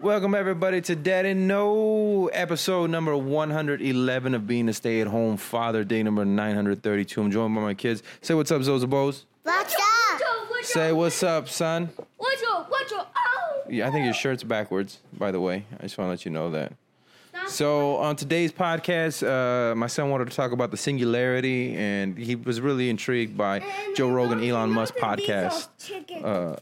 Welcome everybody to Daddy No, episode number 111 of being a stay-at-home father, day number 932. I'm joined by my kids. Say what's up, Zozo Bose. What's up? Say what's up, son. What's I think your shirt's backwards, by the way. I just want to let you know that. So on today's podcast, uh, my son wanted to talk about the singularity, and he was really intrigued by Joe Rogan, Elon Musk podcast, uh,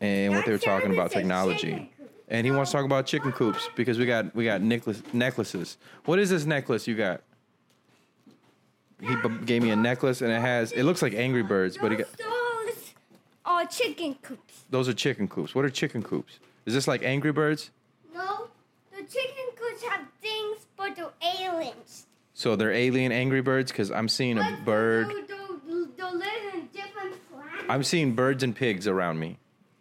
and what they were talking about technology. And he wants to talk about chicken coops because we got we got necklace, necklaces. What is this necklace you got? He b- gave me a necklace, and it has it looks like Angry Birds, but he got Those are chicken coops. those are chicken coops. What are chicken coops? Is this like Angry Birds? No, the chicken coops have things for the aliens. So they're alien Angry Birds because I'm seeing a But bird. I'm seeing birds and pigs around me.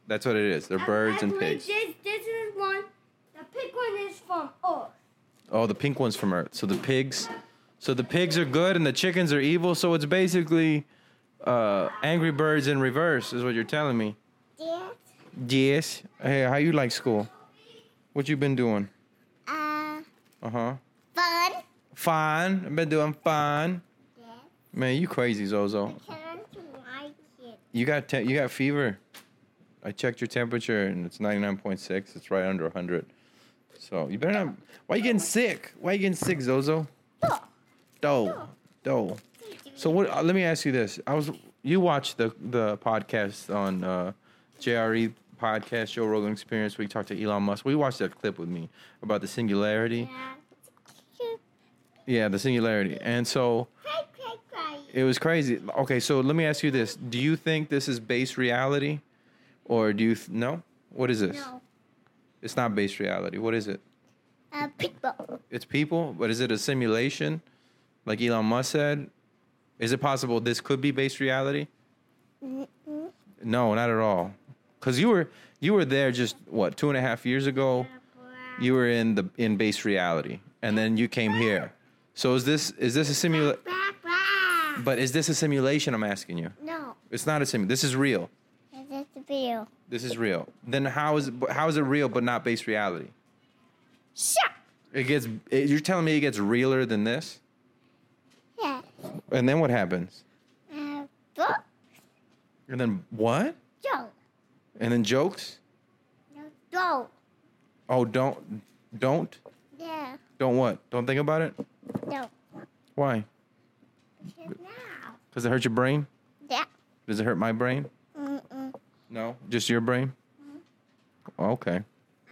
That's what it is. They're birds and pigs. This, this is one. The pink one is from Earth. Oh, the pink one's from Earth. So the pigs, so the pigs are good and the chickens are evil. So it's basically uh, Angry Birds in reverse, is what you're telling me. Yes. Hey, how you like school? What you been doing? Uh, Uh huh. fun. Fine. I've been doing fine. Yes. Man, you crazy, Zozo. Can't like it. You got te- you got fever. I checked your temperature and it's 99.6. It's right under 100. So you better not. Why you getting sick? Why you getting sick, Zozo? Doe, doe. So what? Uh, let me ask you this. I was you watched the the podcast on uh, JRE podcast Joe Rogan Experience. We talked to Elon Musk. We watched that clip with me about the singularity. Yeah. Yeah, the singularity. And so it was crazy. Okay, so let me ask you this: Do you think this is base reality, or do you th- no? What is this? No. It's not base reality. What is it? Uh, people. It's people, but is it a simulation, like Elon Musk said? Is it possible this could be base reality? No, not at all. Cause you were you were there just what two and a half years ago. You were in the in base reality, and then you came here. So is this is this a simula? Blah, blah. But is this a simulation? I'm asking you. No, It's not a sim. This is real. just a video. This is real. Then how is it, how is it real but not base reality? Shut. It gets. It, you're telling me it gets realer than this, Yeah. and then what happens? Uh, book. And then what? Joe. And then jokes? No, go. Oh, don't, don't, Yeah. don't what? Don't think about it. No. Why? Now. Does it hurt your brain? Yeah. Does it hurt my brain? Mm-mm. No, just your brain. Mm-hmm. Okay.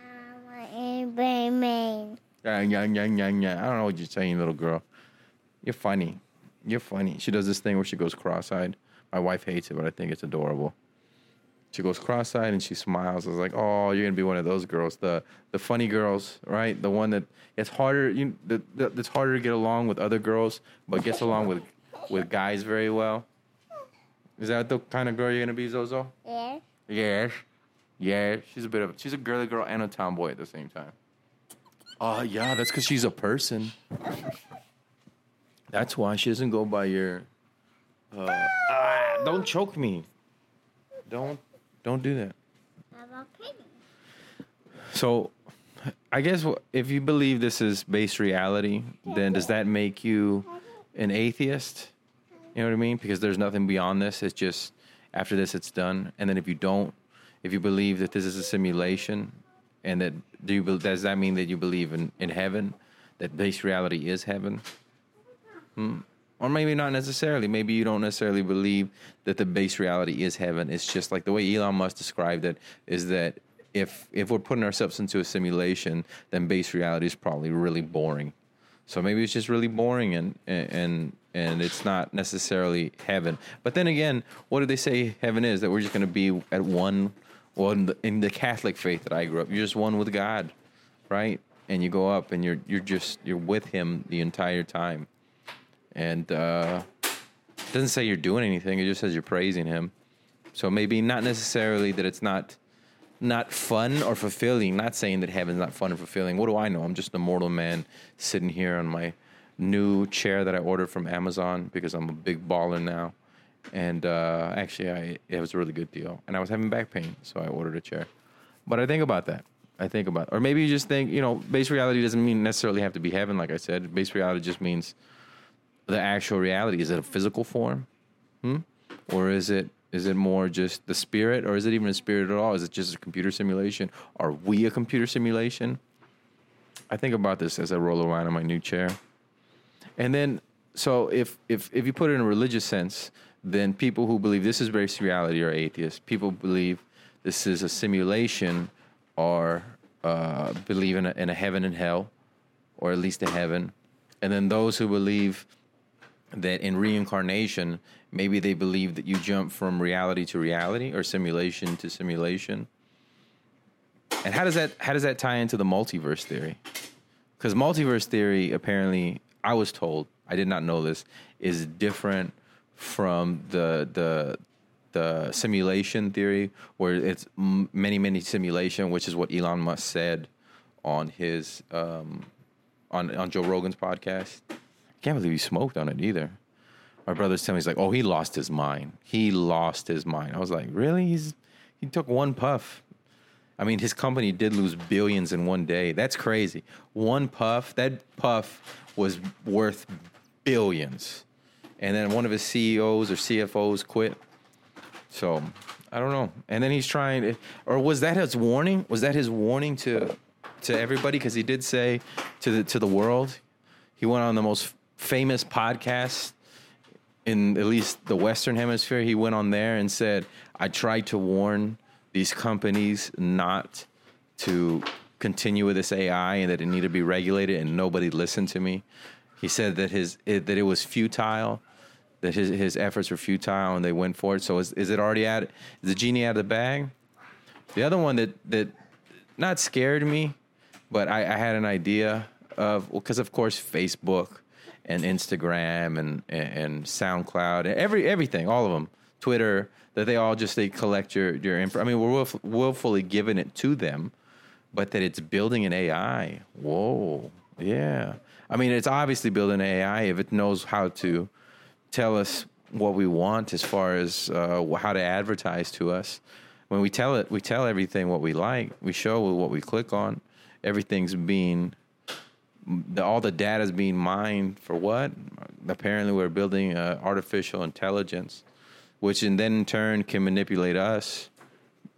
I'm a brain man. Yeah, yeah, yeah, yeah, yeah. I don't know what you're saying, little girl. You're funny. You're funny. She does this thing where she goes cross-eyed. My wife hates it, but I think it's adorable. She goes cross-eyed and she smiles. I was like, "Oh, you're gonna be one of those girls, the the funny girls, right? The one that it's harder, you, the, the, that's harder to get along with other girls, but gets along with with guys very well." Is that the kind of girl you're gonna be, Zozo? Yeah. Yes. Yeah, she's a bit of she's a girly girl and a tomboy at the same time. Oh yeah, that's because she's a person. That's why she doesn't go by your. Uh, ah, don't choke me. Don't don't do that. I'm a pig. So, I guess if you believe this is base reality, then does that make you an atheist? You know what I mean? Because there's nothing beyond this. It's just after this, it's done. And then if you don't, if you believe that this is a simulation, and that do you bel- does that mean that you believe in in heaven? That base reality is heaven? Hmm. Or maybe not necessarily. Maybe you don't necessarily believe that the base reality is heaven. It's just like the way Elon Musk described it is that if if we're putting ourselves into a simulation, then base reality is probably really boring. So maybe it's just really boring and and and it's not necessarily heaven. But then again, what do they say heaven is? That we're just going to be at one. Well, in the, in the Catholic faith that I grew up, you're just one with God, right? And you go up and you're you're just you're with Him the entire time and uh, doesn't say you're doing anything. It just says you're praising him. So maybe not necessarily that it's not not fun or fulfilling. Not saying that heaven's not fun or fulfilling. What do I know? I'm just a mortal man sitting here on my new chair that I ordered from Amazon because I'm a big baller now. And uh, actually, I it was a really good deal, and I was having back pain, so I ordered a chair. But I think about that. I think about, or maybe you just think, you know, base reality doesn't mean necessarily have to be heaven. Like I said, base reality just means the actual reality. Is it a physical form, hmm? or is it is it more just the spirit, or is it even a spirit at all? Is it just a computer simulation? Are we a computer simulation? I think about this as I roll around in my new chair. And then, so if if if you put it in a religious sense, then people who believe this is base reality are atheists. People believe this is a simulation, or uh, believe in a, in a heaven and hell, or at least a heaven. And then those who believe that in reincarnation, maybe they believe that you jump from reality to reality or simulation to simulation. And how does that how does that tie into the multiverse theory? Because multiverse theory, apparently, I was told I did not know this is different from the the the simulation theory, where it's many many simulation, which is what Elon Musk said on his um, on on Joe Rogan's podcast. Can't believe he smoked on it either. My brother's telling me he's like, oh, he lost his mind. He lost his mind. I was like, really? He's he took one puff. I mean, his company did lose billions in one day. That's crazy. One puff, that puff was worth billions. And then one of his CEOs or CFOs quit. So I don't know. And then he's trying or was that his warning? Was that his warning to to everybody? Because he did say to the to the world, he went on the most famous podcast in at least the Western Hemisphere. He went on there and said, "I tried to warn these companies not to continue with this AI and that it needed to be regulated, and nobody listened to me." He said that his it, that it was futile, that his his efforts were futile, and they went for it. So is is it already out? Is the genie out of the bag? The other one that that not scared me, but I, I had an idea of because of course Facebook and Instagram and, and SoundCloud and every everything, all of them, Twitter, that they all just they collect your your info. I mean, we're willf- willfully giving it to them, but that it's building an AI. Whoa, yeah. I mean, it's obviously building an AI if it knows how to tell us what we want as far as uh, how to advertise to us. When we tell it, we tell everything what we like. We show what we click on. Everything's being the, all the data is being mined for what? Apparently, we're building uh, artificial intelligence, which in then in turn can manipulate us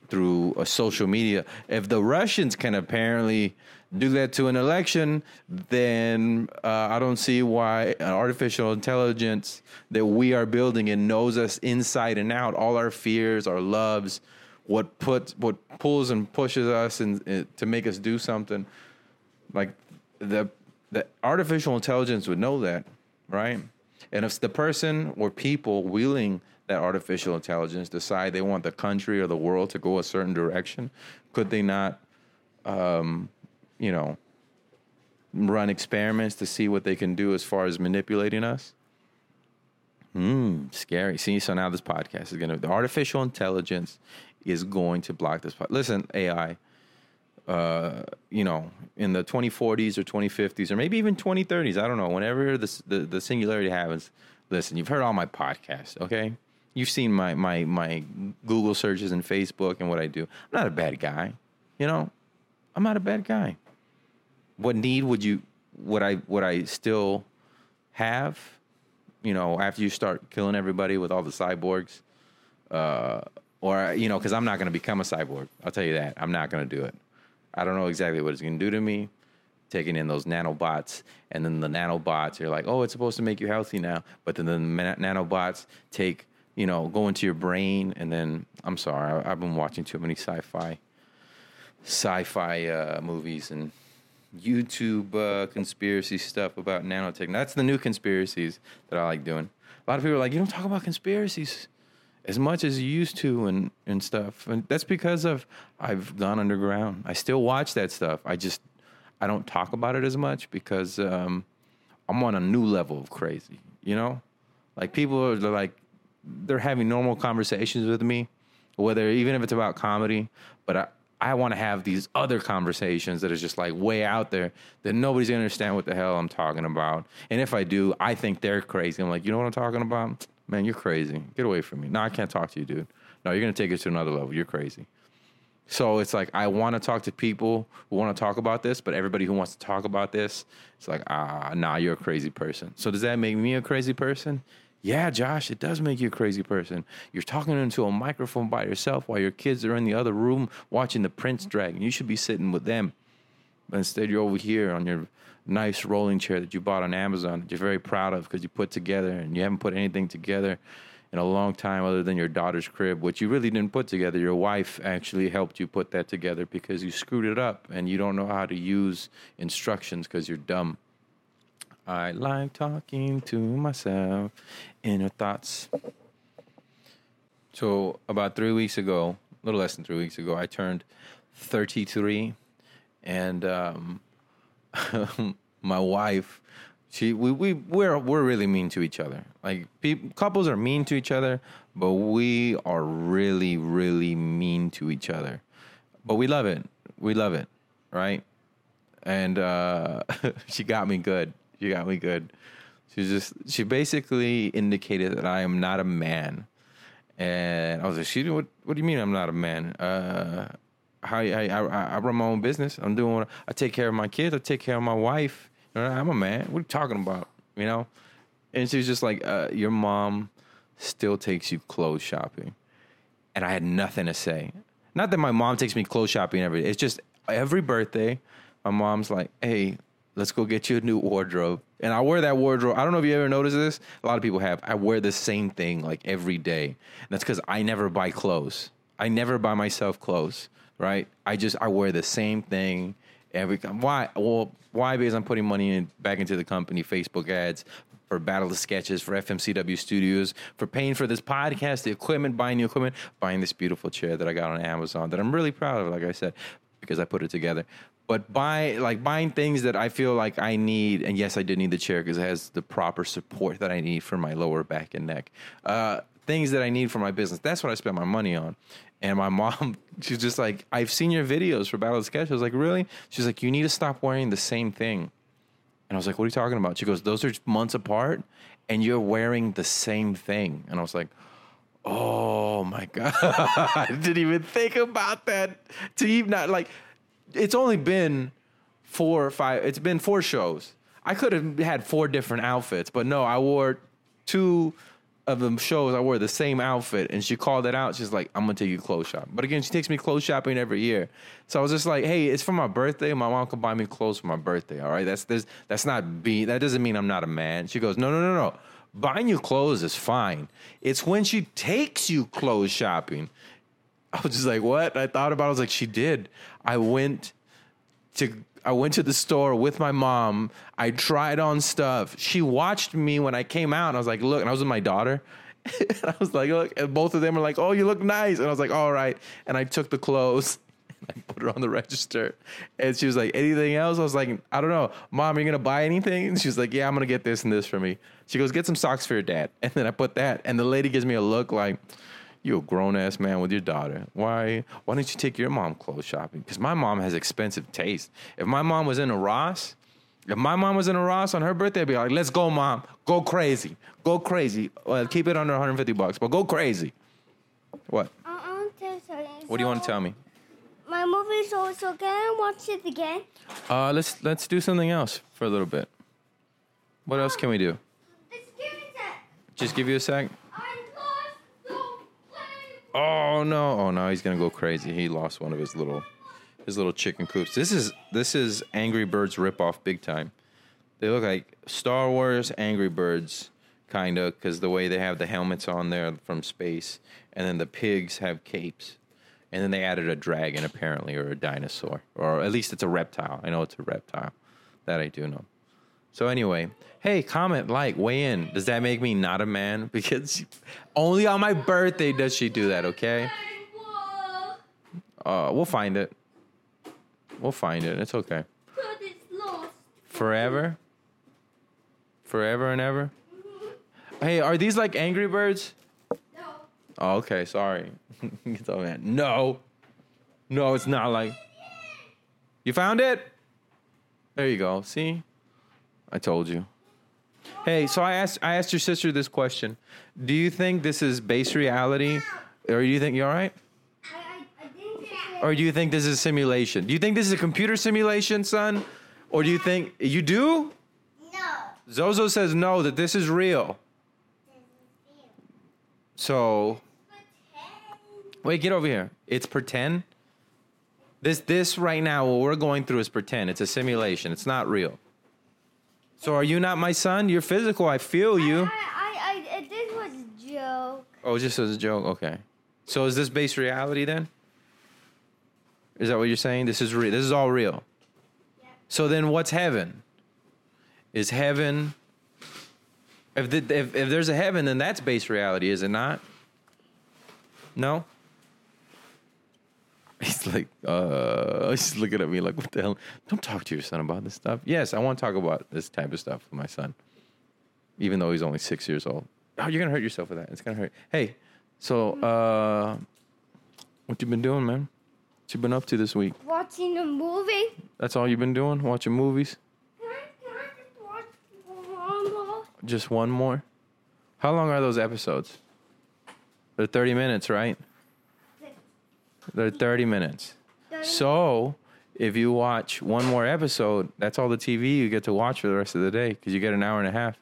through uh, social media. If the Russians can apparently do that to an election, then uh, I don't see why an artificial intelligence that we are building and knows us inside and out, all our fears, our loves, what puts, what pulls and pushes us and to make us do something, like the the artificial intelligence would know that, right? And if the person or people wielding that artificial intelligence decide they want the country or the world to go a certain direction, could they not, um, you know, run experiments to see what they can do as far as manipulating us? Hmm, scary. See, so now this podcast is gonna the artificial intelligence is going to block this. Pod- Listen, AI, uh, you know, in the 2040s or 2050s or maybe even 2030s. I don't know. Whenever the the, the singularity happens, listen. You've heard all my podcasts, okay? You've seen my my my Google searches and Facebook and what I do. I'm not a bad guy, you know. I'm not a bad guy. What need would you would I would I still have? You know, after you start killing everybody with all the cyborgs, uh, or you know, because I'm not going to become a cyborg. I'll tell you that. I'm not going to do it. I don't know exactly what it's going to do to me. Taking in those nanobots, and then the nanobots are like, oh, it's supposed to make you healthy now. But then the nanobots take, you know, go into your brain, and then I'm sorry, I, I've been watching too many sci-fi, sci-fi uh, movies and YouTube uh, conspiracy stuff about nanotech. That's the new conspiracies that I like doing. A lot of people are like, you don't talk about conspiracies as much as you used to and, and stuff. And that's because of I've gone underground. I still watch that stuff. I just I don't talk about it as much because um, I'm on a new level of crazy. You know, like people are like they're having normal conversations with me, whether even if it's about comedy. But I I want to have these other conversations that is just like way out there that nobody's gonna understand what the hell I'm talking about. And if I do, I think they're crazy. I'm like, you know what I'm talking about? Man, you're crazy. Get away from me. No, I can't talk to you, dude. No, you're gonna take it to another level. You're crazy. So it's like I want to talk to people who want to talk about this, but everybody who wants to talk about this, it's like ah, nah, you're a crazy person. So does that make me a crazy person? Yeah, Josh, it does make you a crazy person. You're talking into a microphone by yourself while your kids are in the other room watching the Prince Dragon. You should be sitting with them, but instead you're over here on your nice rolling chair that you bought on Amazon that you're very proud of because you put together and you haven't put anything together in a long time other than your daughter's crib, which you really didn't put together. Your wife actually helped you put that together because you screwed it up and you don't know how to use instructions because you're dumb. I like talking to myself, inner thoughts. So, about three weeks ago, a little less than three weeks ago, I turned 33 and um, my wife she we we we're we're really mean to each other. Like people, couples are mean to each other, but we are really really mean to each other. But we love it. We love it, right? And uh, she got me good. She got me good. She just she basically indicated that I am not a man. And I was like, "She, what? What do you mean I'm not a man? Uh, how I, I, I run my own business. I'm doing. I take care of my kids. I take care of my wife. I'm a man. What are you talking about? You know? And she was just like, uh, Your mom still takes you clothes shopping. And I had nothing to say. Not that my mom takes me clothes shopping every day. It's just every birthday, my mom's like, Hey, let's go get you a new wardrobe. And I wear that wardrobe. I don't know if you ever noticed this. A lot of people have. I wear the same thing like every day. And that's because I never buy clothes. I never buy myself clothes, right? I just, I wear the same thing every time. why well why because I'm putting money in back into the company Facebook ads for Battle of Sketches for FMCW Studios for paying for this podcast the equipment buying new equipment buying this beautiful chair that I got on Amazon that I'm really proud of like I said because I put it together but buy like buying things that I feel like I need and yes I did need the chair because it has the proper support that I need for my lower back and neck uh, things that I need for my business that's what I spend my money on and my mom, she's just like, I've seen your videos for Battle of the Sketch. I was like, really? She's like, you need to stop wearing the same thing. And I was like, what are you talking about? She goes, those are months apart and you're wearing the same thing. And I was like, oh my God. I didn't even think about that. To even not like, it's only been four or five, it's been four shows. I could have had four different outfits, but no, I wore two of the shows I wore the same outfit and she called it out. She's like, I'm gonna take you clothes shopping. But again, she takes me clothes shopping every year. So I was just like, hey, it's for my birthday. My mom can buy me clothes for my birthday. All right. That's that's not be that doesn't mean I'm not a man. She goes, No, no, no, no. Buying you clothes is fine. It's when she takes you clothes shopping. I was just like, what? I thought about it. I was like, she did. I went to I went to the store with my mom. I tried on stuff. She watched me when I came out. And I was like, look, and I was with my daughter. and I was like, look, and both of them were like, oh, you look nice. And I was like, all right. And I took the clothes. I put her on the register. And she was like, anything else? I was like, I don't know. Mom, are you going to buy anything? And she was like, yeah, I'm going to get this and this for me. She goes, get some socks for your dad. And then I put that. And the lady gives me a look like, you a grown ass man with your daughter. Why why don't you take your mom clothes shopping? Because my mom has expensive taste. If my mom was in a Ross, if my mom was in a Ross on her birthday, I'd be like, let's go, mom. Go crazy. Go crazy. Well, keep it under 150 bucks, but go crazy. What? I want to tell you. What do you want to tell me? My movie's also. Can I watch it again? Uh, let's let's do something else for a little bit. What else can we do? Let's give it that. Just give you a sec. I lost the plane. Oh no! Oh no! He's gonna go crazy. He lost one of his little, his little chicken coops. This is this is Angry Birds ripoff big time. They look like Star Wars Angry Birds, kind of, because the way they have the helmets on there from space, and then the pigs have capes, and then they added a dragon apparently, or a dinosaur, or at least it's a reptile. I know it's a reptile. That I do know. So anyway, hey, comment, like, weigh in. Does that make me not a man? Because only on my birthday does she do that. Okay. Uh, we'll find it. We'll find it. It's okay. Cause it's lost. Forever. Forever and ever. Hey, are these like Angry Birds? No. Oh, okay. Sorry. All man. No. No, it's not like. You found it? There you go. See? I told you. Hey, so I asked I asked your sister this question. Do you think this is base reality? Or do you think you're all right? I, I, I didn't say Or do you think this is a simulation? Do you think this is a computer simulation, son? Or do you think you do? no. Zozo says no, that this is real. So wait, get over here. It's pretend. This this right now, what we're going through is pretend. It's a simulation. It's not real. So are you not my son? You're physical. I feel you. I, I, I, this was a joke. Oh, just as a joke. Okay. So is this base reality then? Is that what you're saying? This is real. This is all real. Yeah. So then, what's heaven? Is heaven? If, the, if if there's a heaven, then that's base reality, is it not? No. He's like, uh, he's looking at me like, what the hell? Don't talk to your son about this stuff. Yes, I want to talk about this type of stuff with my son, even though he's only six years old. Oh, you're gonna hurt yourself with that. It's gonna hurt. Hey, so uh, what you been doing, man? What you been up to this week? Watching a movie. That's all you've been doing? Watching movies? Can I, can I just watch one more? Just one more? How long are those episodes? They're 30 minutes, right? They're 30 minutes. So, if you watch one more episode, that's all the TV you get to watch for the rest of the day because you get an hour and a half.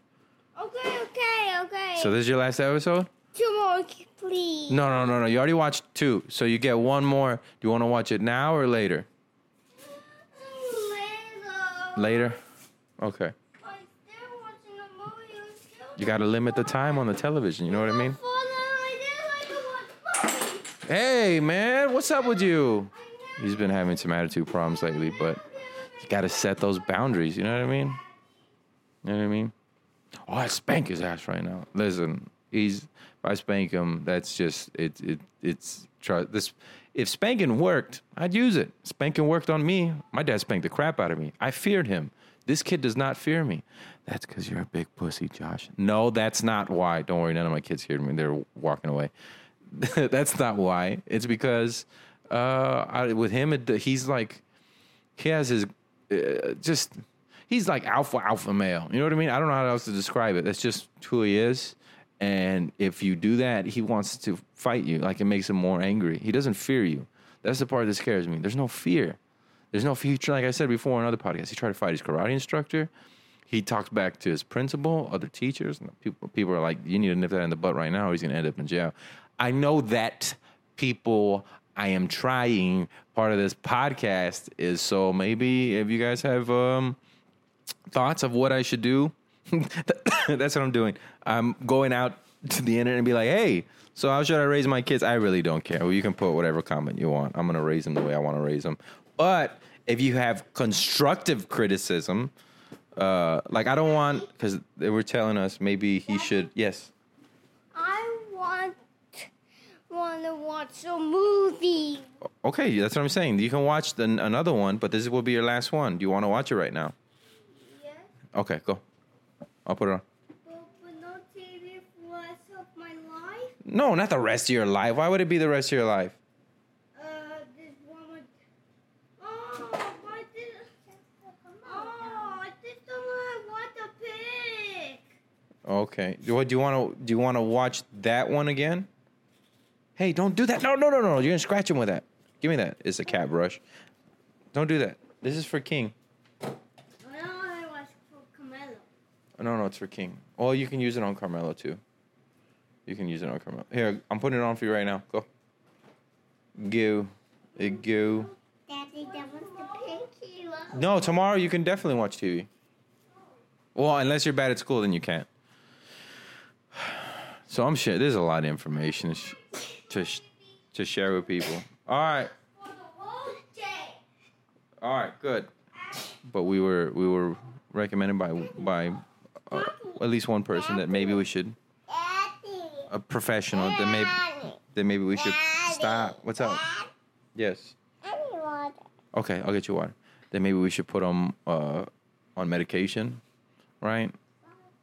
Okay, okay, okay. So, this is your last episode? Two more, please. No, no, no, no. You already watched two. So, you get one more. Do you want to watch it now or later? Later. Later? Okay. I'm still watching a movie. I'm still You got to limit the time on the television. You know what I mean? Father, I didn't like to watch movies. Hey, man, what's up with you? He's been having some attitude problems lately, but you got to set those boundaries. You know what I mean? You know what I mean? Oh, I spank his ass right now. Listen, he's if I spank him, that's just it. It it's try this. If spanking worked, I'd use it. Spanking worked on me. My dad spanked the crap out of me. I feared him. This kid does not fear me. That's because you're a big pussy, Josh. No, that's not why. Don't worry, none of my kids heard me. They're walking away. that's not why. It's because uh, I, with him, it, he's like he has his uh, just he's like alpha alpha male. You know what I mean? I don't know how else to describe it. That's just who he is. And if you do that, he wants to fight you. Like it makes him more angry. He doesn't fear you. That's the part that scares me. There's no fear. There's no fear. Like I said before in other podcasts, he tried to fight his karate instructor. He talks back to his principal, other teachers. People, people are like, "You need to nip that in the butt right now, or he's going to end up in jail." I know that people. I am trying. Part of this podcast is so maybe if you guys have um, thoughts of what I should do, that's what I'm doing. I'm going out to the internet and be like, "Hey, so how should I raise my kids?" I really don't care. Well, you can put whatever comment you want. I'm going to raise them the way I want to raise them. But if you have constructive criticism, uh, like I don't want because they were telling us maybe he should. Yes. I want want to watch a movie. Okay, that's what I'm saying. You can watch the, another one, but this will be your last one. Do you want to watch it right now? Yes, Okay, go. I'll put it on. but, but no TV for the rest of my life. No, not the rest of your life. Why would it be the rest of your life? Uh, this one. Oh, why did? Oh, I just don't know what to pick. Okay. Do, what, do you want to? Do you want to watch that one again? Hey, don't do that. No, no, no, no. You're gonna scratch him with that. Give me that. It's a cat brush. Don't do that. This is for King. I don't want to watch for Camelo. No, no, it's for King. Well, you can use it on Carmelo too. You can use it on Carmelo. Here, I'm putting it on for you right now. Go. Go. Uh, Go. Daddy, that was the pinky one. No, tomorrow you can definitely watch TV. Well, unless you're bad at school, then you can't. So I'm sure there's a lot of information to sh- to, share with people. All right, all right, good. But we were we were recommended by by uh, at least one person that maybe we should a professional that maybe that maybe we should stop. What's up? Yes. Okay, I'll get you water. Then maybe we should put them uh, on medication, right?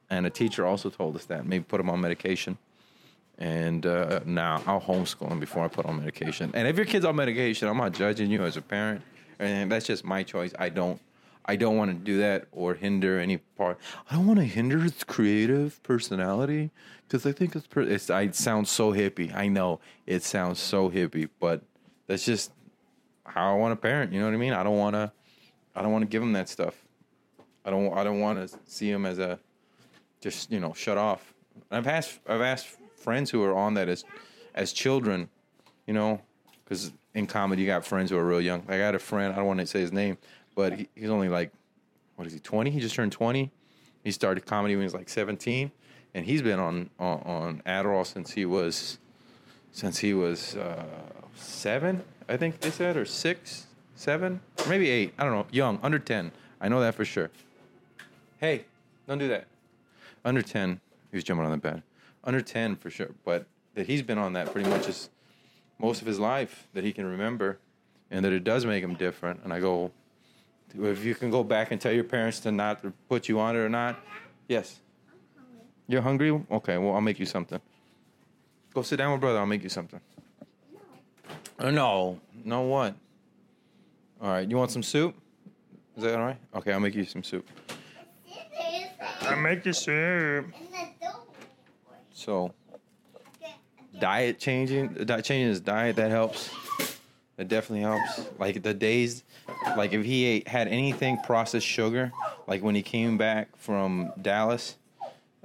And a teacher also told us that maybe put them on medication, And uh, now I'll homeschool him before I put on medication. And if your kid's on medication, I'm not judging you as a parent, and that's just my choice. I don't, I don't want to do that or hinder any part. I don't want to hinder its creative personality because I think it's, it's. I sound so hippie. I know it sounds so hippie, but that's just how I want to parent. You know what I mean? I don't want to. I don't want to give him that stuff. I don't. I don't want to see him as a just you know shut off. I've asked. I've asked friends who are on that as as children, you know, because in comedy you got friends who are real young. Like I got a friend. I don't want to say his name, but he, he's only like what is he? Twenty? He just turned twenty. He started comedy when he was like seventeen, and he's been on on, on Adderall since he was since he was uh, seven. I think they said or six, seven, or maybe eight. I don't know. Young, under ten. I know that for sure. Hey, don't do that. Under ten, he was jumping on the bed. Under ten for sure, but that he's been on that pretty much as most of his life that he can remember, and that it does make him different. And I go, if you can go back and tell your parents to not put you on it or not, yes. You're hungry? Okay, well I'll make you something. Go sit down with brother. I'll make you something. Uh, no, no what? All right, you want some soup? Is that all right? Okay, I'll make you some soup. I'll make you soup. So, diet changing, diet changing his diet that helps. It definitely helps. Like the days, like if he ate had anything processed sugar, like when he came back from Dallas,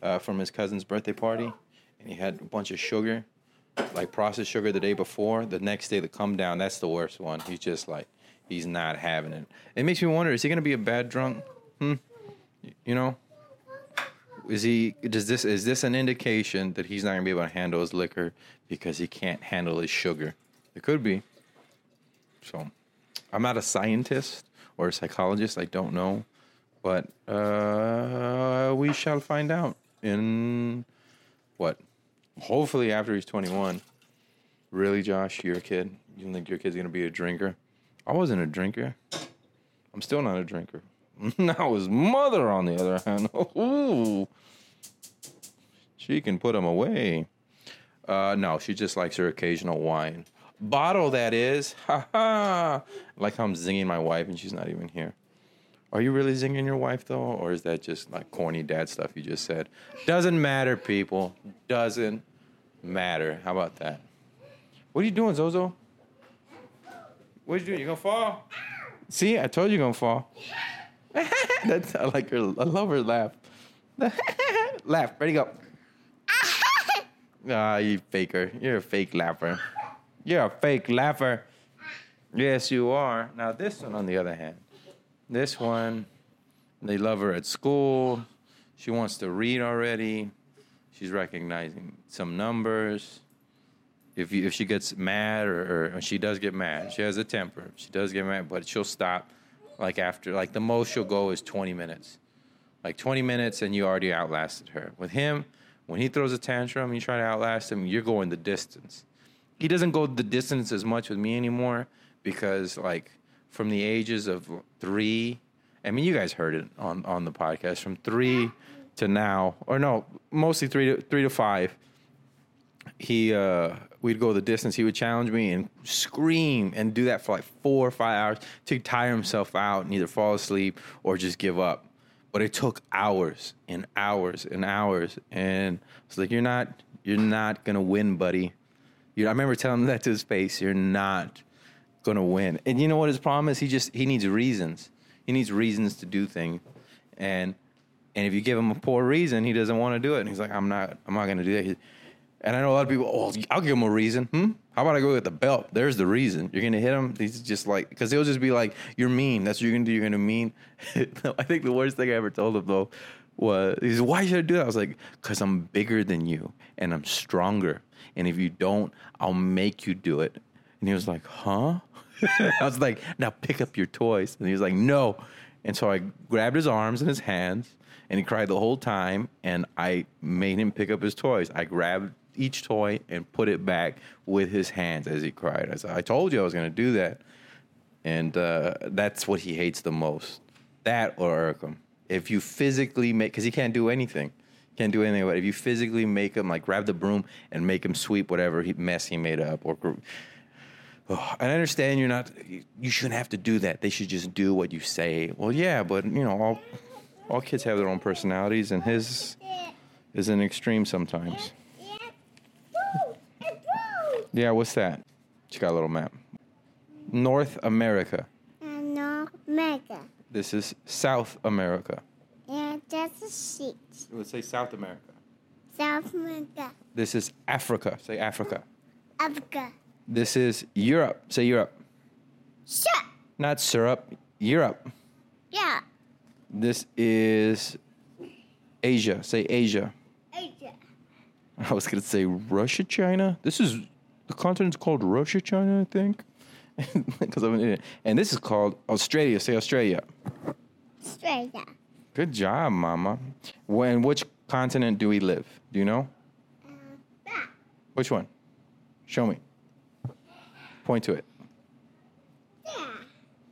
uh, from his cousin's birthday party, and he had a bunch of sugar, like processed sugar the day before. The next day, the come down, that's the worst one. He's just like, he's not having it. It makes me wonder: is he gonna be a bad drunk? Hmm. You know, is he? Does this? Is this an indication that he's not gonna be able to handle his liquor because he can't handle his sugar? It could be. So, I'm not a scientist or a psychologist. I don't know, but uh, we shall find out in what? Hopefully, after he's 21. Really, Josh, you're a kid. You think your kid's gonna be a drinker? I wasn't a drinker. I'm still not a drinker. now his mother, on the other hand, ooh, she can put him away. Uh, no, she just likes her occasional wine. Bottle, that is. Ha ha. Like how I'm zinging my wife and she's not even here. Are you really zinging your wife though? Or is that just like corny dad stuff you just said? Doesn't matter, people. Doesn't matter. How about that? What are you doing, Zozo? What are you doing? You gonna fall? See, I told you you're gonna fall. That's I like her. I love her laugh. laugh. Ready go. Ah, you faker. You're a fake laugher. You're a fake laugher. Yes, you are. Now this one, on the other hand, this one, they love her at school. She wants to read already. She's recognizing some numbers. If you, if she gets mad or, or she does get mad, she has a temper. She does get mad, but she'll stop. Like after, like the most she'll go is 20 minutes. Like 20 minutes, and you already outlasted her. With him, when he throws a tantrum, you try to outlast him. You're going the distance. He doesn't go the distance as much with me anymore because, like, from the ages of three, I mean, you guys heard it on on the podcast. From three to now, or no, mostly three to three to five. He, uh, we'd go the distance. He would challenge me and scream and do that for like four or five hours to tire himself out and either fall asleep or just give up. But it took hours and hours and hours, and it's like you're not, you're not gonna win, buddy. You, I remember telling him that to his face. You're not gonna win. And you know what his problem is? He just he needs reasons. He needs reasons to do things, and and if you give him a poor reason, he doesn't want to do it. And he's like, I'm not, I'm not gonna do that. And I know a lot of people. Oh, I'll give him a reason. Hmm. How about I go with the belt? There's the reason. You're gonna hit him. He's just like because he'll just be like, "You're mean. That's what you're gonna do. You're gonna mean." I think the worst thing I ever told him though was, "He's why should I do that?" I was like, "Cause I'm bigger than you and I'm stronger. And if you don't, I'll make you do it." And he was like, "Huh?" I was like, "Now pick up your toys." And he was like, "No." And so I grabbed his arms and his hands, and he cried the whole time. And I made him pick up his toys. I grabbed each toy and put it back with his hands as he cried. I said, "I told you I was going to do that." And uh, that's what he hates the most. That or Urkham. If you physically make, because he can't do anything. Can't do anything about it. If you physically make him like grab the broom and make him sweep whatever he, mess he made up, or oh, I understand you're not. You shouldn't have to do that. They should just do what you say. Well, yeah, but you know, all all kids have their own personalities, and his is an extreme sometimes. Yeah. Boo! It's boo! Yeah, what's that? She got a little map. North America. And no mega. This is South America. And that's a sheet. It would say South America. South America. This is Africa. Say Africa. Africa. This is Europe. Say Europe. Shut. Not syrup. Europe. Yeah. This is Asia. Say Asia. Asia. I was gonna say Russia, China. This is the continent's called Russia, China, I think. Because I'm an idiot. And this is called Australia. Say Australia. Australia. Good job, Mama. When which continent do we live? Do you know? Uh, back. Which one? Show me. Point to it. Yeah.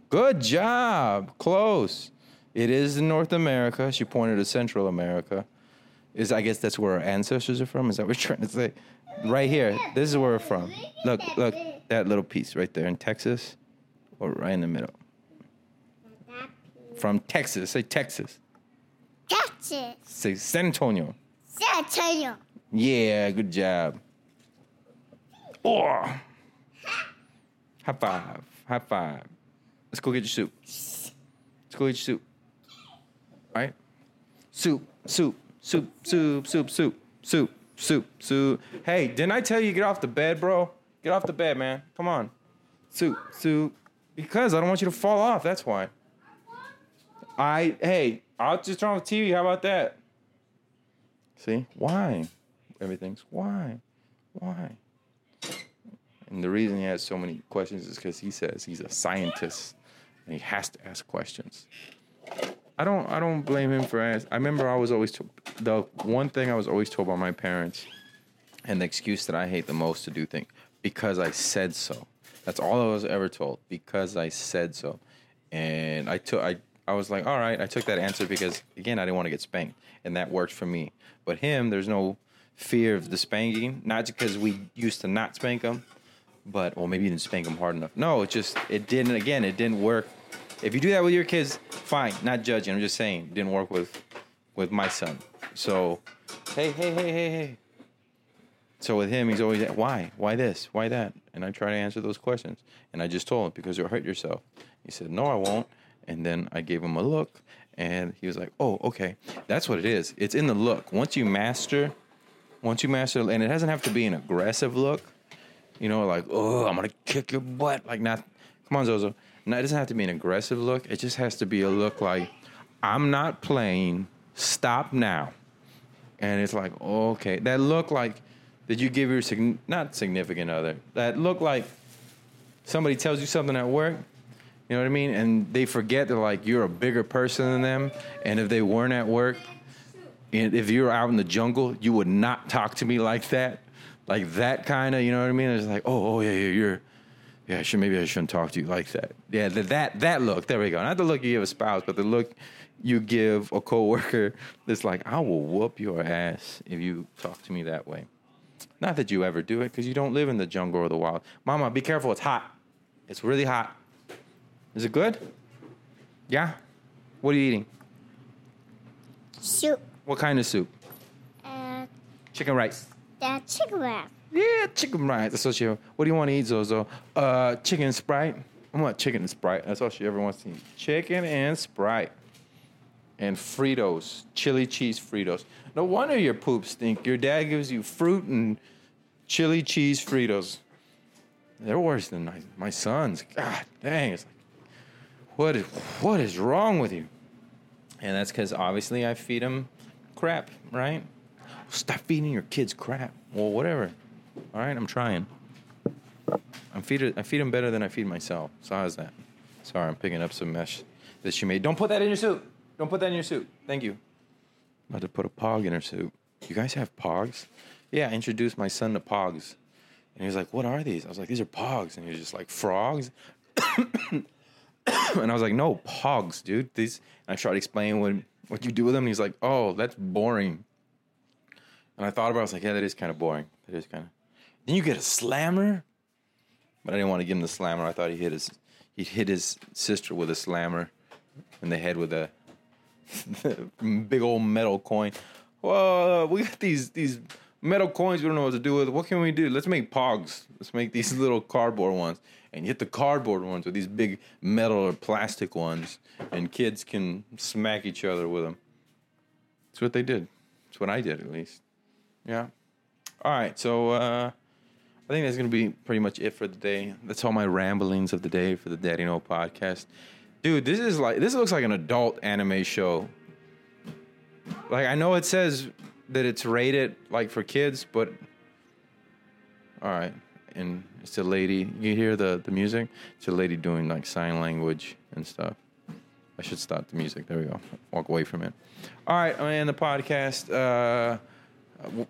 Good job. Close. It is in North America. She pointed to Central America. Is I guess that's where our ancestors are from. Is that what you're trying to say? Right here. This is where we're from. Look, look, that little piece right there in Texas, or right in the middle. From Texas. Say Texas. Texas. Say San Antonio. San Antonio. Yeah, good job. Oh. High five. High five. Let's go get your soup. Let's go get your soup. All right? Soup, soup, soup, soup, soup, soup, soup, soup, soup. Hey, didn't I tell you get off the bed, bro? Get off the bed, man. Come on. Soup, soup. Because I don't want you to fall off. That's why. I, hey, I'll just turn off the TV. How about that? See? Why? Everything's why? Why? And the reason he has so many questions is because he says he's a scientist and he has to ask questions. I don't I don't blame him for asking. I remember I was always to, the one thing I was always told by my parents and the excuse that I hate the most to do things because I said so. That's all I was ever told because I said so. And I took I I was like, all right, I took that answer because again, I didn't want to get spanked and that worked for me. But him, there's no fear of the spanking, not because we used to not spank him, but well, maybe you didn't spank him hard enough. No, it just it didn't again, it didn't work. If you do that with your kids, fine, not judging. I'm just saying, didn't work with with my son. So, hey, hey, hey, hey, hey. So with him, he's always why, why this, why that, and I try to answer those questions. And I just told him because you'll hurt yourself. He said, no, I won't. And then I gave him a look, and he was like, oh, okay, that's what it is. It's in the look. Once you master, once you master, and it doesn't have to be an aggressive look. You know, like oh, I'm gonna kick your butt. Like not, come on, Zozo. No, it doesn't have to be an aggressive look. It just has to be a look like I'm not playing. Stop now. And it's like, okay, that look like did you give your sign- not significant other? That look like somebody tells you something at work. You know what I mean? And they forget that like you're a bigger person than them. And if they weren't at work, and if you were out in the jungle, you would not talk to me like that, like that kind of. You know what I mean? It's like, oh, oh yeah, yeah, you're. Yeah, I should, maybe I shouldn't talk to you like that. Yeah, that that that look. There we go. Not the look you give a spouse, but the look you give a coworker. That's like, I will whoop your ass if you talk to me that way. Not that you ever do it, because you don't live in the jungle or the wild. Mama, be careful. It's hot. It's really hot. Is it good? Yeah. What are you eating? Soup. What kind of soup? Uh, Chicken rice. the chicken wrap. Yeah, chicken rice. That's what she. What do you want to eat, Zozo? Uh, chicken Sprite. I want chicken and Sprite. That's all she ever wants to eat. Chicken and Sprite. And Fritos, chili cheese Fritos. No wonder your poops stink. Your dad gives you fruit and chili cheese Fritos. They're worse than my, my son's. God dang! It's like, what is what is wrong with you? And that's because obviously I feed him crap, right? Stop feeding your kids crap. Well, whatever. All right, I'm trying. I'm feed I feed him better than I feed myself. So how's that? Sorry, I'm picking up some mesh that she made. Don't put that in your soup. Don't put that in your soup. Thank you. i About to put a pog in her soup. You guys have pogs? Yeah, I introduced my son to pogs. And he was like, What are these? I was like, These are pogs. And he was just like, Frogs? and I was like, No, pogs, dude. These and I tried explaining what what you do with them. And he's like, Oh, that's boring. And I thought about it, I was like, yeah, that is kind of boring. That is kind of. Then you get a slammer. But I didn't want to give him the slammer. I thought he hit his he hit his sister with a slammer in the head with a big old metal coin. Well, we got these these metal coins we don't know what to do with. What can we do? Let's make pogs. Let's make these little cardboard ones. And hit the cardboard ones with these big metal or plastic ones, and kids can smack each other with them. That's what they did. That's what I did, at least. Yeah. All right. So uh, I think that's going to be pretty much it for the day. That's all my ramblings of the day for the Daddy No podcast. Dude, this is like this looks like an adult anime show. Like I know it says that it's rated like for kids, but all right. And it's a lady. You hear the the music? It's a lady doing like sign language and stuff. I should stop the music. There we go. Walk away from it. All right, I'm in the podcast. Uh,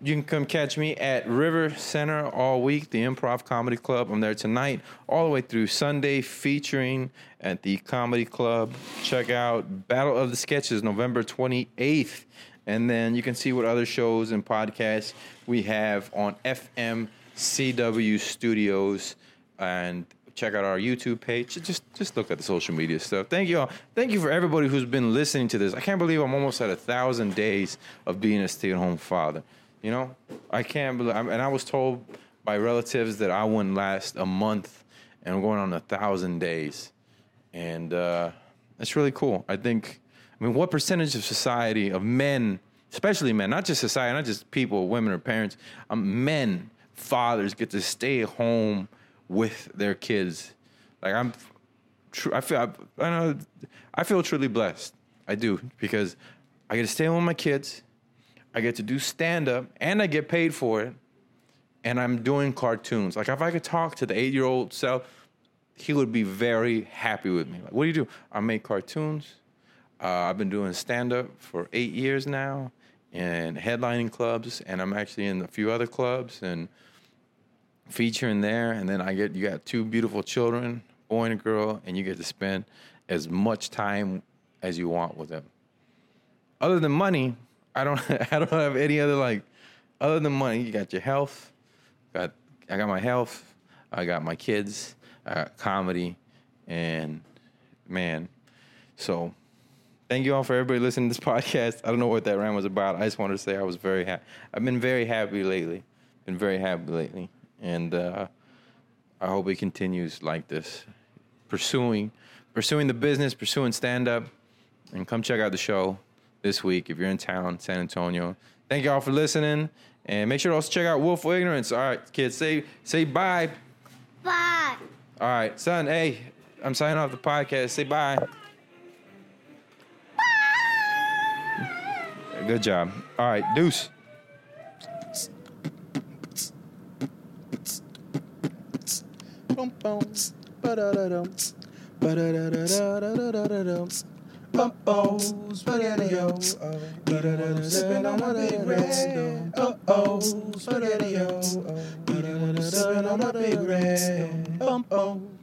you can come catch me at Rivercenter all week, the Improv Comedy Club. I'm there tonight, all the way through Sunday, featuring at the Comedy Club. Check out Battle of the Sketches, November 28th. And then you can see what other shows and podcasts we have on FMCW Studios. And check out our YouTube page. Just just look at the social media stuff. Thank you all. Thank you for everybody who's been listening to this. I can't believe I'm almost at a thousand days of being a stay-at-home father. You know, I can't believe. And I was told by relatives that I wouldn't last a month, and I'm going on a thousand days, and uh, that's really cool. I think. I mean, what percentage of society of men, especially men, not just society, not just people, women or parents, um, men, fathers get to stay home with their kids. Like I'm, I feel, I, I know, I feel truly blessed. I do because I get to stay home with my kids. I get to do stand up and I get paid for it. And I'm doing cartoons. Like if I could talk to the eight year old self, he would be very happy with me. Like, what do you do? I make cartoons. Uh, I've been doing stand up for eight years now and headlining clubs, and I'm actually in a few other clubs and featuring there. And then I get you got two beautiful children, boy and a girl, and you get to spend as much time as you want with them. Other than money, I don't I don't have any other like other than money. You got your health, got I got my health, I got my kids, I got comedy, and man, so thank you all for everybody listening to this podcast. I don't know what that rant was about. I just wanted to say I was very happy. I've been very happy lately. Been very happy lately, and uh, I hope it continues like this, pursuing pursuing the business, pursuing stand up, and come check out the show this week if you're in town, San Antonio. Thank y'all for listening, and make sure to also check out Willful Ignorance. All right, kids, say say bye. Bye. All right, son. Hey, I'm signing off the podcast. Say bye. Good job. All right, deuce. Bum bum. Ba-da-da-dum. Ba-da-da-da-da-da-da-da-dum. Bum. Spaghetti-O. Sipping on my big red. Uh-oh. Spaghetti-O. Sipping on my big red. Bum.